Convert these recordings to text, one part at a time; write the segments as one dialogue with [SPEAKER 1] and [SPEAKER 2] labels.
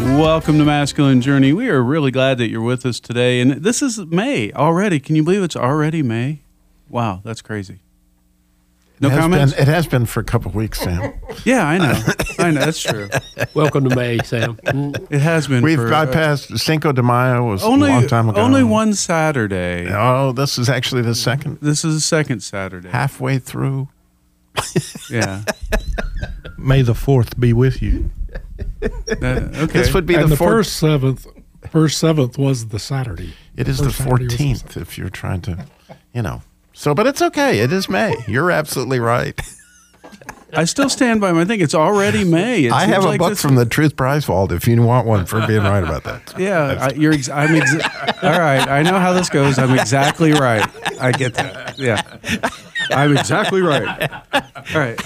[SPEAKER 1] Welcome to Masculine Journey. We are really glad that you're with us today. And this is May already. Can you believe it's already May? Wow, that's crazy. No
[SPEAKER 2] it
[SPEAKER 1] comments?
[SPEAKER 2] Been, it has been for a couple of weeks, Sam.
[SPEAKER 1] yeah, I know. I know. That's true.
[SPEAKER 3] Welcome to May, Sam.
[SPEAKER 1] It has been.
[SPEAKER 2] We've
[SPEAKER 1] for, uh,
[SPEAKER 2] bypassed Cinco de Mayo was
[SPEAKER 1] only,
[SPEAKER 2] a long time ago.
[SPEAKER 1] Only one Saturday.
[SPEAKER 2] Oh, this is actually the second.
[SPEAKER 1] This is the second Saturday.
[SPEAKER 2] Halfway through.
[SPEAKER 1] Yeah.
[SPEAKER 4] May the fourth be with you.
[SPEAKER 1] Uh, okay.
[SPEAKER 2] This would be
[SPEAKER 4] and
[SPEAKER 2] the,
[SPEAKER 4] the
[SPEAKER 2] fourth.
[SPEAKER 4] first seventh, first seventh was the Saturday.
[SPEAKER 2] it is the
[SPEAKER 4] first the
[SPEAKER 2] fourteenth. If you're trying to, you know. So, but it's okay. It is May. You're absolutely right.
[SPEAKER 1] I still stand by my thing. It's already May. It
[SPEAKER 2] I have a
[SPEAKER 1] like
[SPEAKER 2] book
[SPEAKER 1] this-
[SPEAKER 2] from the Truth Prize Vault. If you want one for being right about that.
[SPEAKER 1] Yeah, I, you're. Ex- I'm. Exa- all right, I know how this goes. I'm exactly right. I get that. Yeah, I'm exactly right. All right.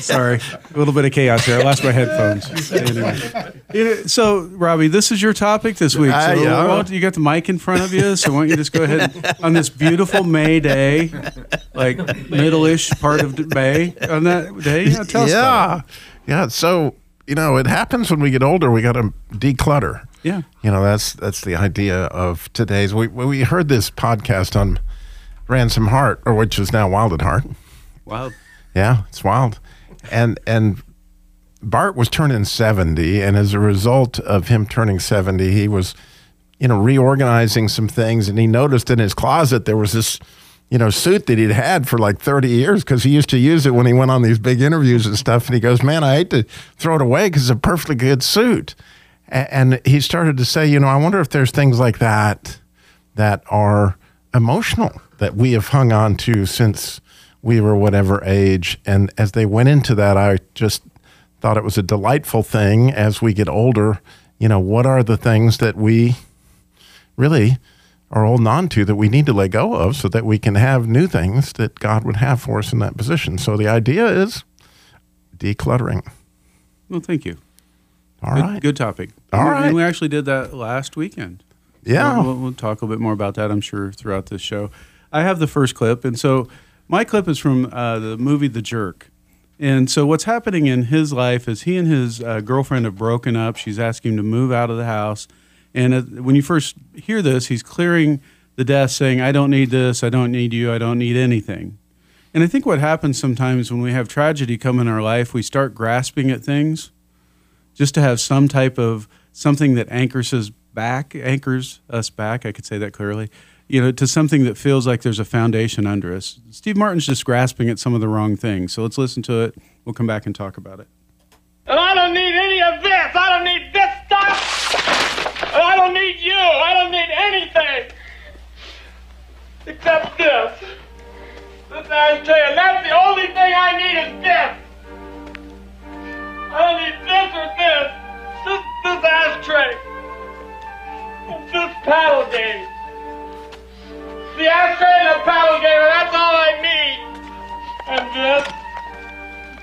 [SPEAKER 1] Sorry, a little bit of chaos here. I lost my headphones. Anyway. So, Robbie, this is your topic this week. So,
[SPEAKER 2] Uh, yeah.
[SPEAKER 1] why don't- you got the mic in front of you, so why don't you just go ahead on this beautiful May day, like middle-ish part of May on that day? Yeah, tell us about it.
[SPEAKER 2] yeah, yeah. So you know, it happens when we get older. We got to declutter.
[SPEAKER 1] Yeah.
[SPEAKER 2] You know, that's that's the idea of today's. We we heard this podcast on Ransomed Heart, or which is now Wild at Heart.
[SPEAKER 1] Wild.
[SPEAKER 2] Yeah, it's wild. And and Bart was turning 70 and as a result of him turning 70, he was you know reorganizing some things and he noticed in his closet there was this you know suit that he'd had for like 30 years cuz he used to use it when he went on these big interviews and stuff and he goes, "Man, I hate to throw it away cuz it's a perfectly good suit." And he started to say, you know, I wonder if there's things like that that are emotional that we have hung on to since we were whatever age. And as they went into that, I just thought it was a delightful thing as we get older. You know, what are the things that we really are holding on to that we need to let go of so that we can have new things that God would have for us in that position? So the idea is decluttering.
[SPEAKER 1] Well, thank you.
[SPEAKER 2] All
[SPEAKER 1] good,
[SPEAKER 2] right.
[SPEAKER 1] good topic.
[SPEAKER 2] All
[SPEAKER 1] and, we-
[SPEAKER 2] right.
[SPEAKER 1] and we actually did that last weekend.
[SPEAKER 2] Yeah.
[SPEAKER 1] We'll, we'll, we'll talk a bit more about that, I'm sure, throughout this show. I have the first clip, and so my clip is from uh, the movie The Jerk. And so what's happening in his life is he and his uh, girlfriend have broken up. She's asking him to move out of the house. And uh, when you first hear this, he's clearing the desk, saying, "I don't need this. I don't need you. I don't need anything." And I think what happens sometimes when we have tragedy come in our life, we start grasping at things just to have some type of something that anchors us back, anchors us back. I could say that clearly, you know, to something that feels like there's a foundation under us. Steve Martin's just grasping at some of the wrong things. So let's listen to it. We'll come back and talk about it.
[SPEAKER 5] I don't need any of this. I don't need this stuff. I don't need you. I don't need anything. Except this. This ashtray. And that's the only thing I need is this. I don't need this or this. This, this ashtray. This paddle game. The ashtray and the paddle game, and that's all I need. And this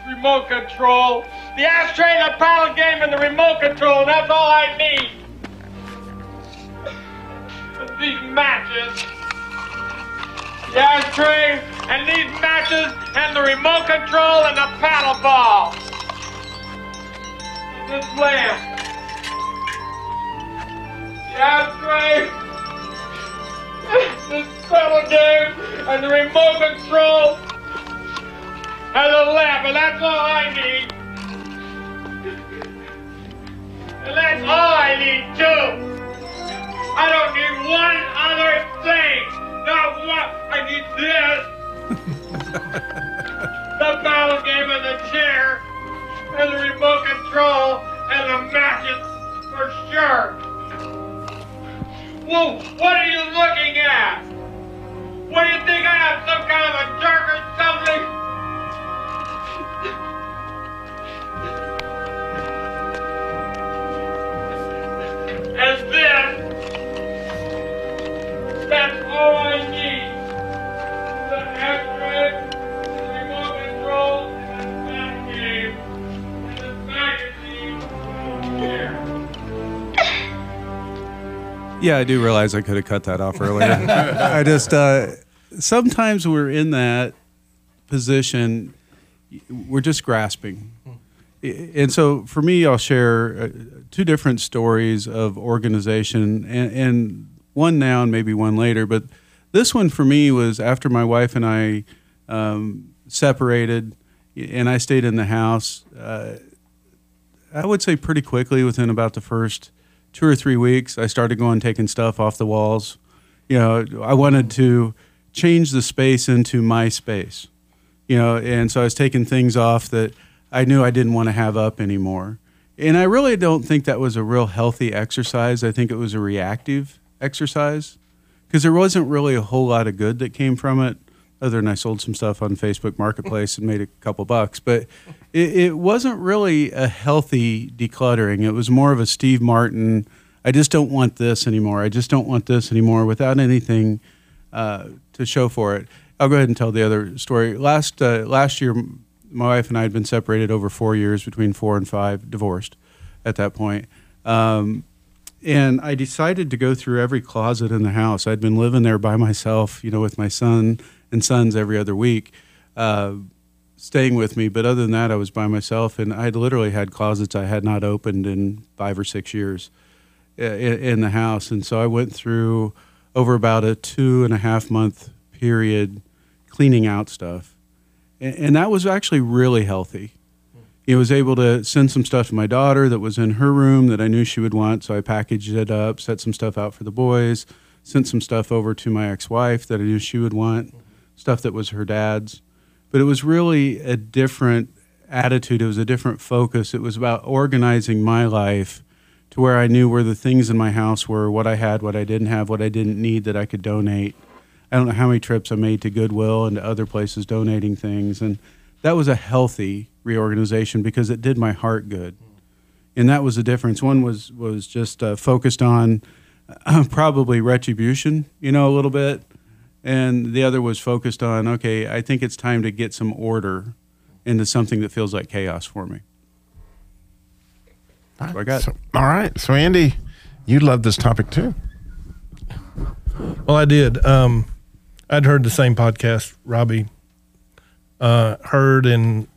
[SPEAKER 5] remote control. The ashtray and the paddle game and the remote control, and that's all I need. These matches. The ashtray and these matches and the remote control and the paddle ball. This lamp. The ashtray. This paddle game and the remote control and a lamp, and that's all I need. And that's all I need too. I don't need one other thing. Not one. I need this. I
[SPEAKER 1] do realize I could have cut that off earlier. I just uh, sometimes we're in that position, we're just grasping. And so for me, I'll share uh, two different stories of organization, and, and one now and maybe one later. But this one for me was after my wife and I um, separated, and I stayed in the house. Uh, I would say pretty quickly, within about the first two or three weeks, I started going taking stuff off the walls. You know, I wanted to change the space into my space. You know, and so I was taking things off that I knew I didn't want to have up anymore. And I really don't think that was a real healthy exercise. I think it was a reactive exercise because there wasn't really a whole lot of good that came from it other than I sold some stuff on Facebook Marketplace and made a couple bucks. But it, it wasn't really a healthy decluttering. It was more of a Steve Martin, I just don't want this anymore. I just don't want this anymore without anything uh, to show for it. I'll go ahead and tell the other story. Last, uh, last year, my wife and I had been separated over four years, between four and five, divorced at that point. Um, and I decided to go through every closet in the house. I'd been living there by myself, you know, with my son and sons every other week, uh, staying with me. But other than that, I was by myself, and I literally had closets I had not opened in five or six years in, in the house. And so I went through over about a two and a half month period cleaning out stuff, and, and that was actually really healthy. I was able to send some stuff to my daughter that was in her room that I knew she would want, so I packaged it up, set some stuff out for the boys, sent some stuff over to my ex-wife that I knew she would want, stuff that was her dad's. But it was really a different attitude. It was a different focus. It was about organizing my life to where I knew where the things in my house were, what I had, what I didn't have, what I didn't need that I could donate. I don't know how many trips I made to Goodwill and to other places donating things, and that was a healthy reorganization because it did my heart good, and that was the difference. One was was just uh, focused on uh, probably retribution, you know, a little bit, and the other was focused on okay, I think it's time to get some order into something that feels like chaos for me. That's what I got.
[SPEAKER 2] So, all right. So, Andy, you love this topic too.
[SPEAKER 4] Well, I did. Um, I'd heard the same podcast Robbie uh, heard, and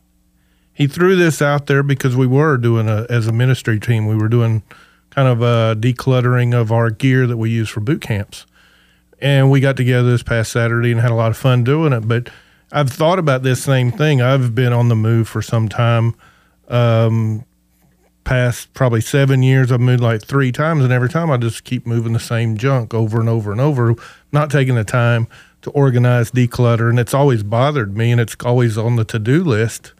[SPEAKER 4] he threw this out there because we were doing a as a ministry team. We were doing kind of a decluttering of our gear that we use for boot camps, and we got together this past Saturday and had a lot of fun doing it. But I've thought about this same thing. I've been on the move for some time. Um, past probably seven years, I've moved like three times, and every time I just keep moving the same junk over and over and over, not taking the time to organize, declutter, and it's always bothered me, and it's always on the to do list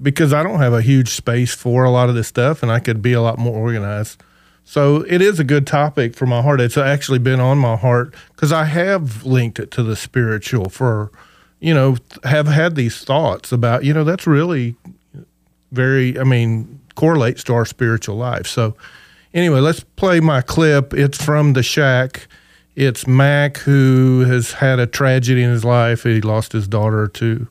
[SPEAKER 4] because I don't have a huge space for a lot of this stuff, and I could be a lot more organized. So it is a good topic for my heart. It's actually been on my heart because I have linked it to the spiritual for, you know, have had these thoughts about, you know, that's really very, I mean, correlates to our spiritual life. So anyway, let's play my clip. It's from the shack. It's Mac who has had a tragedy in his life. He lost his daughter to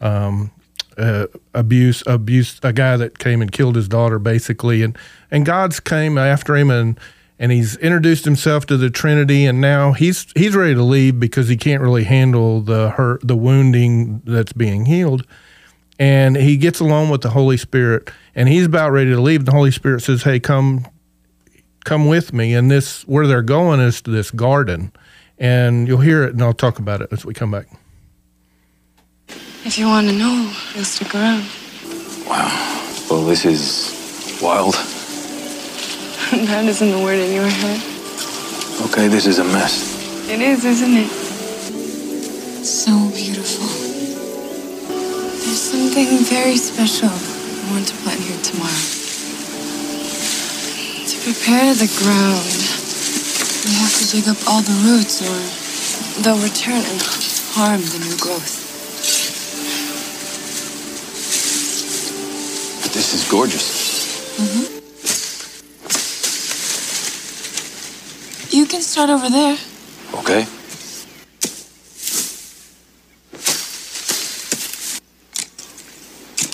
[SPEAKER 4] um, uh, abuse, abuse, a guy that came and killed his daughter, basically, and and God's came after him and and he's introduced himself to the Trinity, and now he's he's ready to leave because he can't really handle the hurt, the wounding that's being healed, and he gets along with the Holy Spirit, and he's about ready to leave. The Holy Spirit says, "Hey, come come with me. And this where they're going is to this garden. And you'll hear it and i'll talk about it as we come back
[SPEAKER 3] If you want to know, you'll stick around.
[SPEAKER 6] Wow. Well, this is wild.
[SPEAKER 3] that isn't the word in your head.
[SPEAKER 6] Okay, this is a mess.
[SPEAKER 3] It is, isn't it? So beautiful. There's something very special I want to plant here tomorrow. To prepare the ground, we have to dig up all the roots or they'll return and harm the new growth.
[SPEAKER 6] But this is gorgeous.
[SPEAKER 3] Mm-hmm. You can start over there.
[SPEAKER 6] Okay.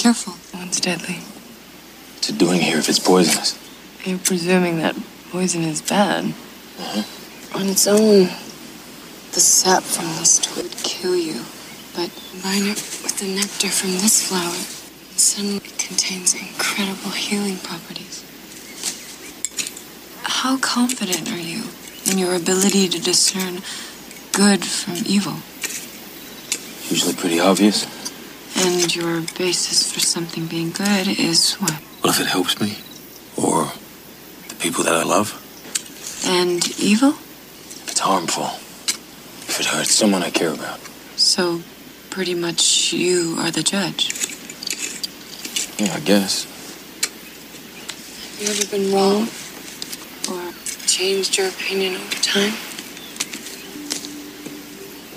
[SPEAKER 3] Careful. One's deadly.
[SPEAKER 6] What's it doing here if it's poisonous?
[SPEAKER 3] You're presuming that poison is bad. On its own, the sap from this twig would kill you. But combine it with the nectar from this flower, suddenly contains incredible healing properties. How confident are you in your ability to discern good from evil?
[SPEAKER 6] Usually pretty obvious.
[SPEAKER 3] And your basis for something being good is what?
[SPEAKER 6] What if it helps me? Or the people that I love?
[SPEAKER 3] And evil?
[SPEAKER 6] If it's harmful. If it hurts someone I care about.
[SPEAKER 3] So, pretty much you are the judge.
[SPEAKER 6] Yeah, I guess.
[SPEAKER 3] Have you ever been wrong? Or changed your opinion over time?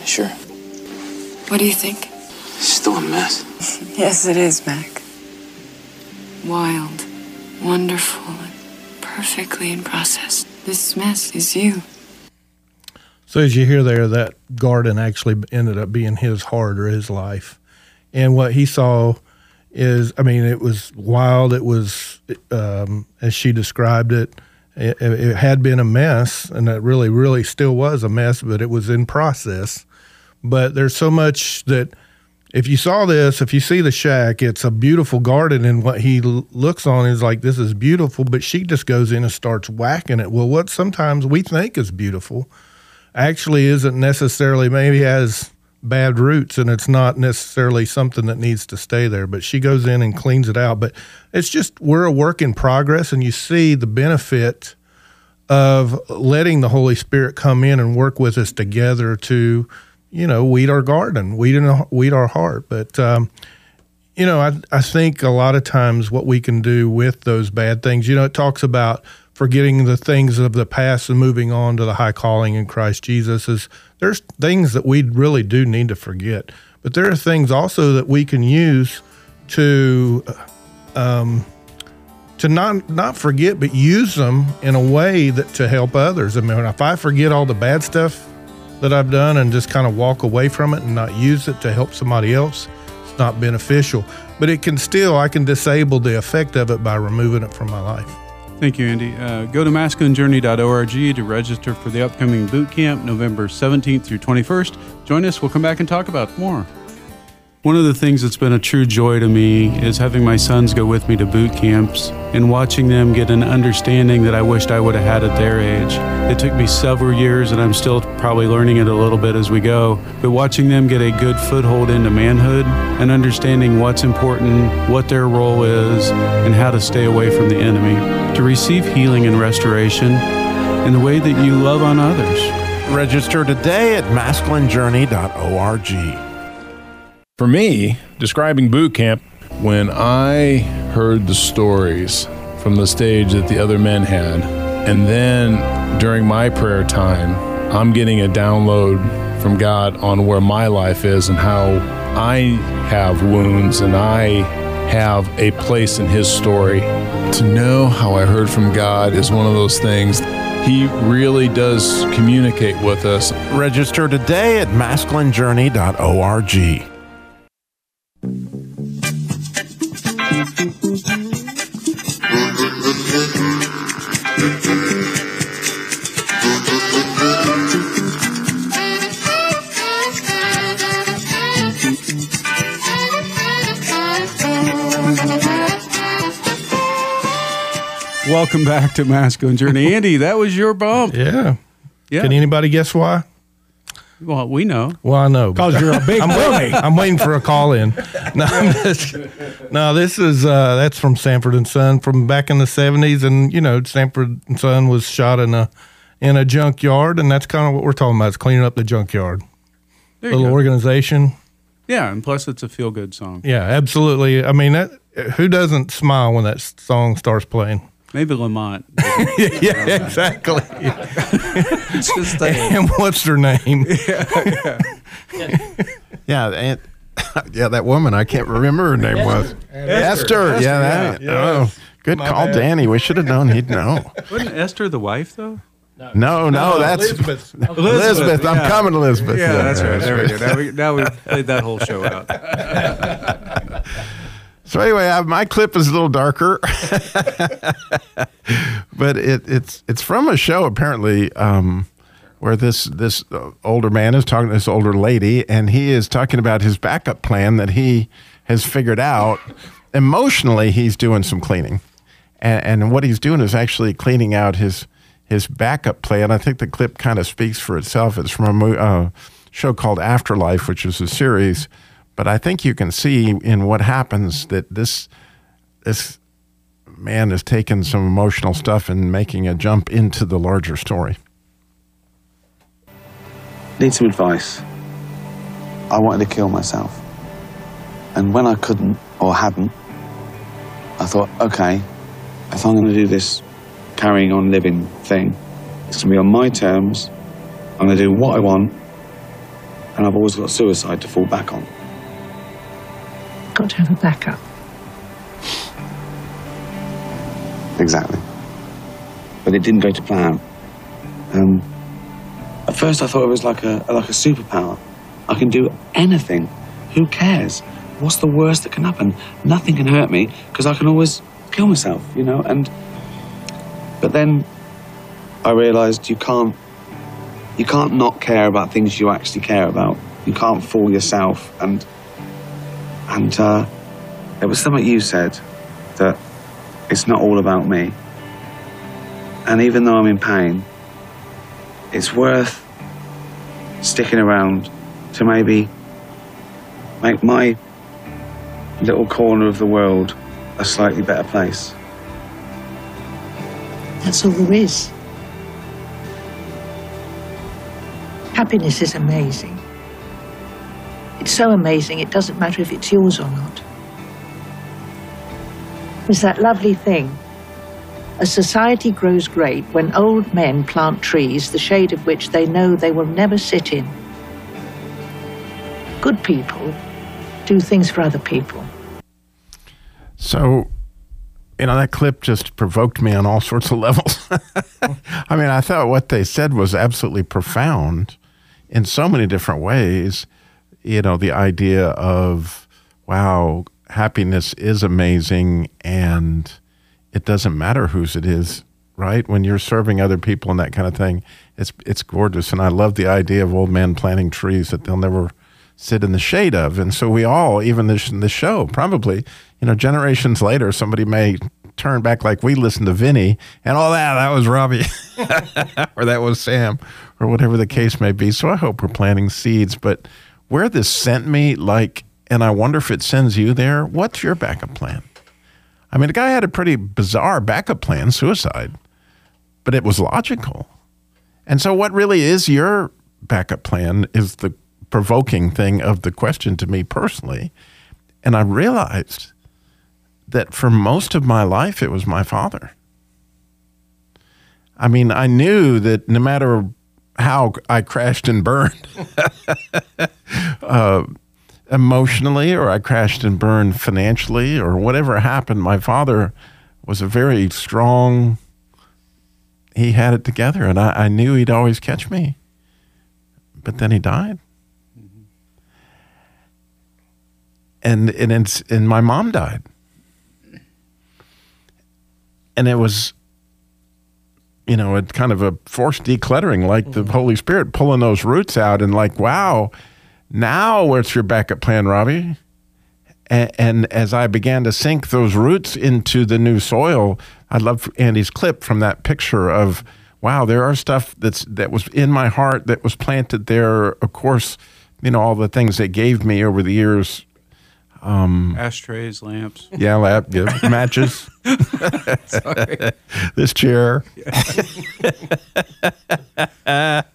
[SPEAKER 6] Sure.
[SPEAKER 3] What do you think?
[SPEAKER 6] It's still a mess.
[SPEAKER 3] Yes, it is, Mac. Wild, wonderful, and perfectly in process. This mess is you.
[SPEAKER 4] So as you hear there, that garden actually ended up being his heart or his life, and what he saw is, I mean, it was wild. It was, um, as she described it, it, it had been a mess, and it really, really still was a mess, but it was in process. But there's so much that if you saw this, if you see the shack, it's a beautiful garden, and what he l- looks on is like this is beautiful. But she just goes in and starts whacking it. Well, what sometimes we think is beautiful actually isn't necessarily maybe has bad roots, and it's not necessarily something that needs to stay there. But she goes in and cleans it out. But it's just we're a work in progress, and you see the benefit of letting the Holy Spirit come in and work with us together to, you know, weed our garden, weed in, weed our heart. But um, you know, I I think a lot of times what we can do with those bad things, you know, it talks about forgetting the things of the past and moving on to the high calling in Christ Jesus. Is there's things that we really do need to forget, but there are things also that we can use to. Um, to not not forget, but use them in a way that to help others. I mean, if I forget all the bad stuff that I've done and just kind of walk away from it and not use it to help somebody else, it's not beneficial. But it can still, I can disable the effect of it by removing it from my life.
[SPEAKER 1] Thank you, Andy. Uh, go to masculinejourney.org to register for the upcoming boot camp, November 17th through 21st. Join us. We'll come back and talk about more. One of the things that's been a true joy to me is having my sons go with me to boot camps and watching them get an understanding that I wished I would have had at their age. It took me several years, and I'm still probably learning it a little bit as we go. But watching them get a good foothold into manhood and understanding what's important, what their role is, and how to stay away from the enemy, to receive healing and restoration in the way that you love on others.
[SPEAKER 2] Register today at masculinejourney.org.
[SPEAKER 7] For me, describing boot camp, when I heard the stories from the stage that the other men had, and then during my prayer time, I'm getting a download from God on where my life is and how I have wounds and I have a place in His story. To know how I heard from God is one of those things. He really does communicate with us.
[SPEAKER 2] Register today at masculinejourney.org.
[SPEAKER 1] Welcome back to Masculine Journey. Andy, that was your bump.
[SPEAKER 4] Yeah.
[SPEAKER 1] Yeah.
[SPEAKER 4] Can anybody guess why?
[SPEAKER 1] Well, we know.
[SPEAKER 4] Well, I know.
[SPEAKER 8] Because you're a big
[SPEAKER 4] I'm
[SPEAKER 8] boy.
[SPEAKER 4] Waiting, I'm waiting for a call in. No, just, no, this is uh, that's from Sanford and Son from back in the '70s, and you know, Sanford and Son was shot in a in a junkyard, and that's kind of what we're talking about: is cleaning up the junkyard.
[SPEAKER 1] There you
[SPEAKER 4] Little
[SPEAKER 1] go.
[SPEAKER 4] organization.
[SPEAKER 1] Yeah, and plus it's a feel good song.
[SPEAKER 4] Yeah, absolutely. I mean, that, who doesn't smile when that song starts playing?
[SPEAKER 1] Maybe Lamont.
[SPEAKER 4] yeah, exactly.
[SPEAKER 1] Just saying.
[SPEAKER 4] and what's her name?
[SPEAKER 2] Yeah, and, yeah, that woman. I can't remember her name was Esther.
[SPEAKER 1] Esther,
[SPEAKER 2] Yeah, that.
[SPEAKER 1] yeah.
[SPEAKER 2] Oh, good
[SPEAKER 1] My
[SPEAKER 2] call,
[SPEAKER 1] bad.
[SPEAKER 2] Danny. We should have known he'd know.
[SPEAKER 1] Wasn't Esther the wife though?
[SPEAKER 2] No, no, that's
[SPEAKER 1] Elizabeth.
[SPEAKER 2] Elizabeth. I'm coming, Elizabeth.
[SPEAKER 1] Yeah, that's right.
[SPEAKER 2] that's
[SPEAKER 1] There we go. Now we now we played that whole show out.
[SPEAKER 2] So anyway, I, my clip is a little darker, but it, it's it's from a show apparently um, where this this uh, older man is talking to this older lady, and he is talking about his backup plan that he has figured out. Emotionally, he's doing some cleaning, and, and what he's doing is actually cleaning out his his backup plan. I think the clip kind of speaks for itself. It's from a uh, show called Afterlife, which is a series. But I think you can see in what happens that this this man is taking some emotional stuff and making a jump into the larger story.
[SPEAKER 9] Need some advice. I wanted to kill myself. And when I couldn't or hadn't, I thought, okay, if I'm going to do this carrying on living thing, it's going to be on my terms. I'm going to do what I want. And I've always got suicide to fall back on.
[SPEAKER 10] Got to have a backup.
[SPEAKER 9] Exactly. But it didn't go to plan. Um, at first, I thought it was like a like a superpower. I can do anything. Who cares? What's the worst that can happen? Nothing can hurt me because I can always kill myself, you know. And but then I realised you can't you can't not care about things you actually care about. You can't fool yourself. And and uh, it was something you said that it's not all about me. And even though I'm in pain, it's worth sticking around to maybe make my little corner of the world a slightly better place.
[SPEAKER 10] That's all there is. Happiness is amazing. It's so amazing it doesn't matter if it's yours or not. There's that lovely thing. A society grows great when old men plant trees, the shade of which they know they will never sit in. Good people do things for other people.
[SPEAKER 2] So, you know, that clip just provoked me on all sorts of levels. I mean, I thought what they said was absolutely profound in so many different ways. You know, the idea of, wow, happiness is amazing and it doesn't matter whose it is, right? When you're serving other people and that kind of thing, it's it's gorgeous. And I love the idea of old men planting trees that they'll never sit in the shade of. And so we all, even this in the show, probably, you know, generations later, somebody may turn back like we listened to Vinny and all that. That was Robbie, or that was Sam, or whatever the case may be. So I hope we're planting seeds. But where this sent me, like, and I wonder if it sends you there. What's your backup plan? I mean, the guy had a pretty bizarre backup plan, suicide, but it was logical. And so, what really is your backup plan is the provoking thing of the question to me personally. And I realized that for most of my life, it was my father. I mean, I knew that no matter how I crashed and burned, uh, emotionally, or I crashed and burned financially, or whatever happened, my father was a very strong. He had it together, and I, I knew he'd always catch me. But then he died, and and it's, and my mom died, and it was. You know, it kind of a forced decluttering, like the mm. Holy Spirit pulling those roots out, and like, wow, now where's your backup plan, Robbie? And, and as I began to sink those roots into the new soil, I love Andy's clip from that picture of wow, there are stuff that's that was in my heart that was planted there. Of course, you know all the things they gave me over the years. Um,
[SPEAKER 1] Ashtrays, lamps.
[SPEAKER 2] yeah, lap, yeah, matches.
[SPEAKER 1] Sorry.
[SPEAKER 2] this chair. but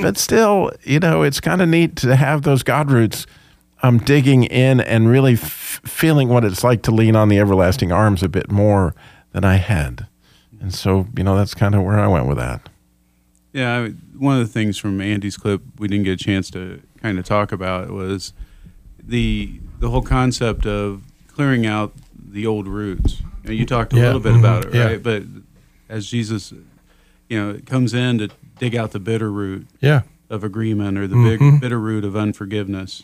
[SPEAKER 2] but still, you know, it's kind of neat to have those God roots um, digging in and really f- feeling what it's like to lean on the everlasting arms a bit more than I had. And so, you know, that's kind of where I went with that.
[SPEAKER 1] Yeah, I- one of the things from Andy's clip we didn't get a chance to kind of talk about was the the whole concept of clearing out the old roots. You, know, you talked a
[SPEAKER 4] Yeah,
[SPEAKER 1] little bit
[SPEAKER 4] mhm,
[SPEAKER 1] about it,
[SPEAKER 4] yeah.
[SPEAKER 1] right? But as Jesus, you know, comes in to dig out the bitter root
[SPEAKER 4] Yeah.
[SPEAKER 1] of agreement or the
[SPEAKER 4] Mhm.
[SPEAKER 1] big bitter root of unforgiveness,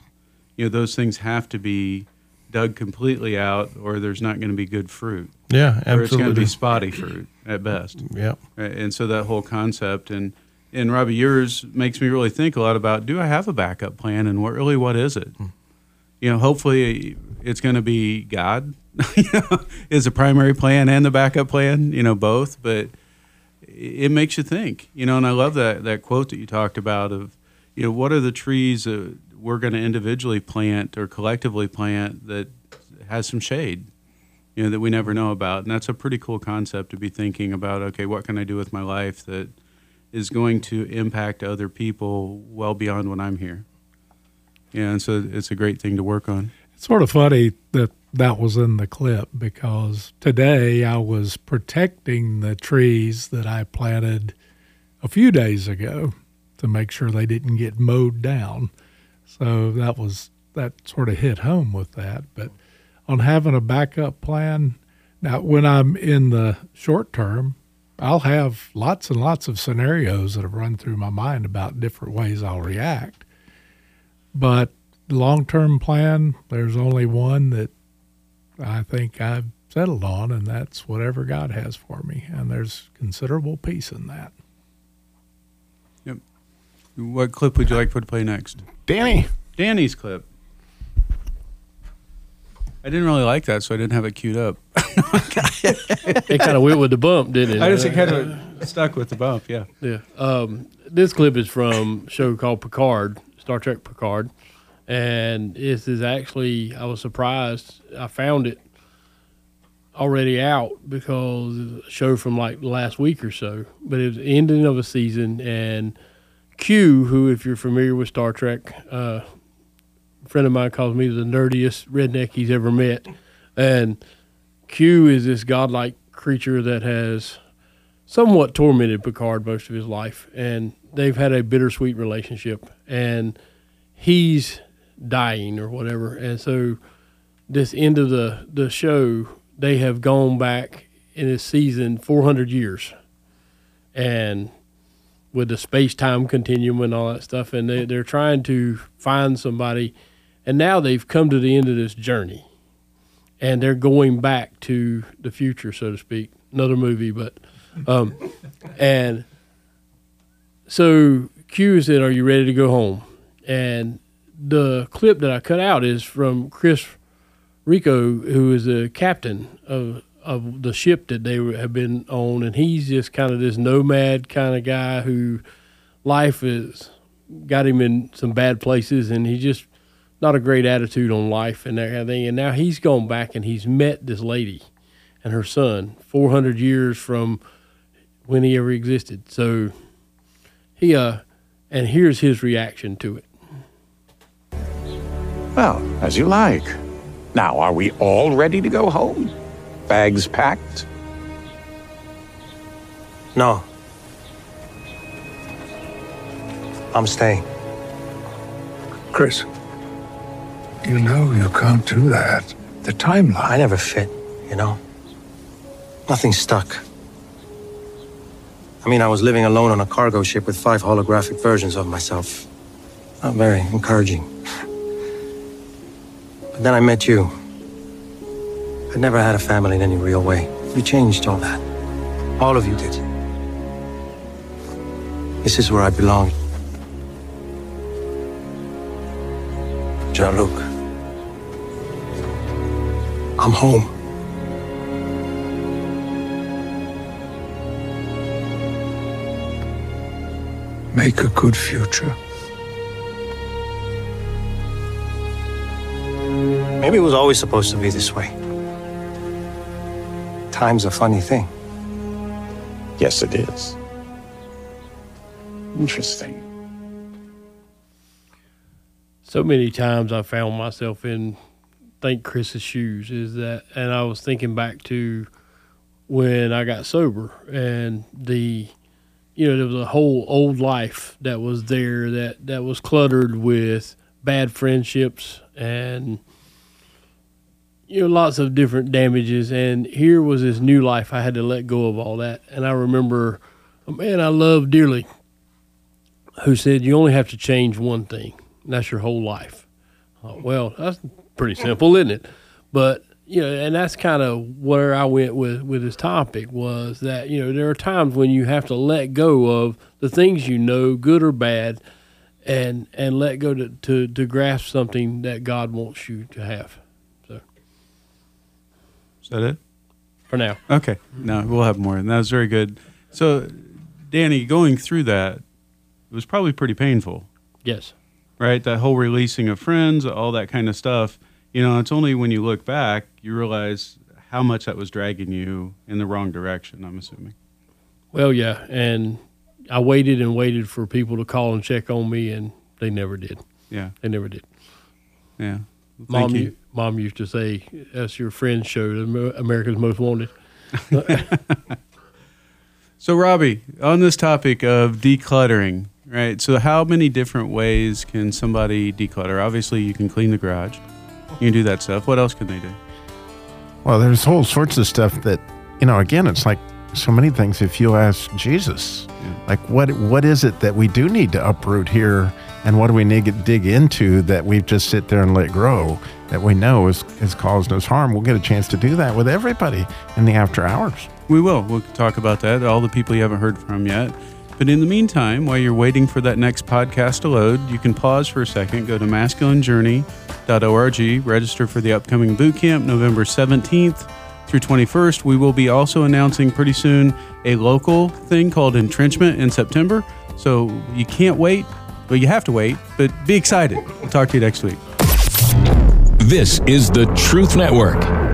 [SPEAKER 1] you know, those things have to be dug completely out, or there's not going to be good fruit.
[SPEAKER 4] Yeah, absolutely.
[SPEAKER 1] Or it's going to be spotty fruit at best. Right, And so that whole concept and and Robbie, yours makes me really think a lot about: Do I have a backup plan, and what really what is it? You know, hopefully it's going to be God is the primary plan and the backup plan. You know, both, but it makes you think. You know, and I love that that quote that you talked about of you know what are the trees that we're going to individually plant or collectively plant that has some shade you know that we never know about and that's a pretty cool concept to be thinking about okay what can i do with my life that is going to impact other people well beyond when i'm here yeah and so it's a great thing to work on
[SPEAKER 8] It's sort of funny that that was in the clip because today I was protecting the trees that I planted a few days ago to make sure they didn't get mowed down. So that was that sort of hit home with that. But on having a backup plan, now when I'm in the short term, I'll have lots and lots of scenarios that have run through my mind about different ways I'll react. But long term plan, there's only one that I think I've settled on, and that's whatever God has for me. And there's considerable peace in that.
[SPEAKER 1] yep what clip would you like for to play next
[SPEAKER 2] Danny.
[SPEAKER 1] danny's clip i didn't really like that so i didn't have it queued up
[SPEAKER 11] It kind of went with the bump, didn't it?
[SPEAKER 1] i just kind of stuck with the bump yeah
[SPEAKER 11] Yeah. Um, this clip is from a show called Picard, Star Trek Picard. And this is actually, I was surprised. I found it already out because a show from like last week or so. But it was the ending of a season. And Q, who, if you're familiar with Star Trek, uh, a friend of mine calls me the nerdiest redneck he's ever met. And Q is this godlike creature that has somewhat tormented Picard most of his life, and they've had a bittersweet relationship, and he's dying or whatever, and so this end of the the show, they have gone back in this season 400 years, and with the space time continuum and all that stuff, and they they're trying to find somebody, and now they've come to the end of this journey, and they're going back to the future, so to speak. Another movie, but um, and so Q said, "Are you ready to go home?" And the clip that I cut out is from Chris Rios, who is the captain of of the ship that they have been on, and he's just kind of this nomad kind of guy who life has got him in some bad places, and he's just not a great attitude on life and that kind of thing. And now he's gone back and he's met this lady and her son, 400 years from when he ever existed. So he uh, and here's his reaction to it.
[SPEAKER 12] Well, as you like. Now, are we all ready to go home? Bags packed?
[SPEAKER 13] No. I'm staying.
[SPEAKER 14] Chris, you know you can't do that. The timeline.
[SPEAKER 13] I never fit, you know? Nothing stuck. I mean, I was living alone on a cargo ship with five holographic versions of myself. Not very encouraging. But then I met you. I'd never had a family in any real way. You changed all that. All of you did. This is where I belong. Jean-Luc. I'm home.
[SPEAKER 14] Make a good future.
[SPEAKER 13] Maybe it was always supposed to be this way. Time's a funny thing.
[SPEAKER 12] Yes, it is. Interesting.
[SPEAKER 11] so many times I found myself in think Chris's shoes is that and I was thinking back to when I got sober and the you know there was a whole old life that was there that that was cluttered with bad friendships and you know lots of different damages and here was this new life I had to let go of all that and I remember a man I love dearly who said you only have to change one thing that's your whole life. Oh, well, that's pretty simple, isn't it? But you know, and that's kind of where I went with with this topic was that you know there are times when you have to let go of the things you know, good or bad, and and let go to to, to grasp something that God wants you to have. So
[SPEAKER 1] Is that it?
[SPEAKER 11] for now,
[SPEAKER 1] Okay. No, we'll have more. And that was very good. So, Danny, going through that, it was probably pretty painful,
[SPEAKER 11] yes,
[SPEAKER 1] right? That whole releasing of friends, all that kind of stuff. You know, it's only when you look back you realize how much that was dragging you in the wrong direction. I'm assuming.
[SPEAKER 11] well, yeah, and I waited and waited for people to call and check on me, and they never did.
[SPEAKER 1] Yeah.
[SPEAKER 11] they never did.
[SPEAKER 1] Yeah.
[SPEAKER 11] Mom,
[SPEAKER 1] you.
[SPEAKER 11] mom used to say, "That's your friend's show, Amer- America's Most Wanted."
[SPEAKER 1] So, Robbie, on this topic of decluttering, right? So, how many different ways can somebody declutter? Obviously, you can clean the garage. You can do that stuff. What else can they do?
[SPEAKER 2] Well, there's whole sorts of stuff that, you know, again, it's like so many things. If you ask Jesus, like what what is it that we do need to uproot here, and what do we need to dig into that we just sit there and let grow that we know is is causing us harm? We'll get a chance to do that with everybody in the after hours.
[SPEAKER 1] We will. We'll talk about that. All the people you haven't heard from yet. But in the meantime, while you're waiting for that next podcast to load, you can pause for a second, go to masculinejourney.org, register for the upcoming boot camp November 17th through 21st. We will be also announcing pretty soon a local thing called entrenchment in September. So you can't wait. Well, you have to wait, but be excited. We'll talk to you next week.
[SPEAKER 15] This is the Truth Network.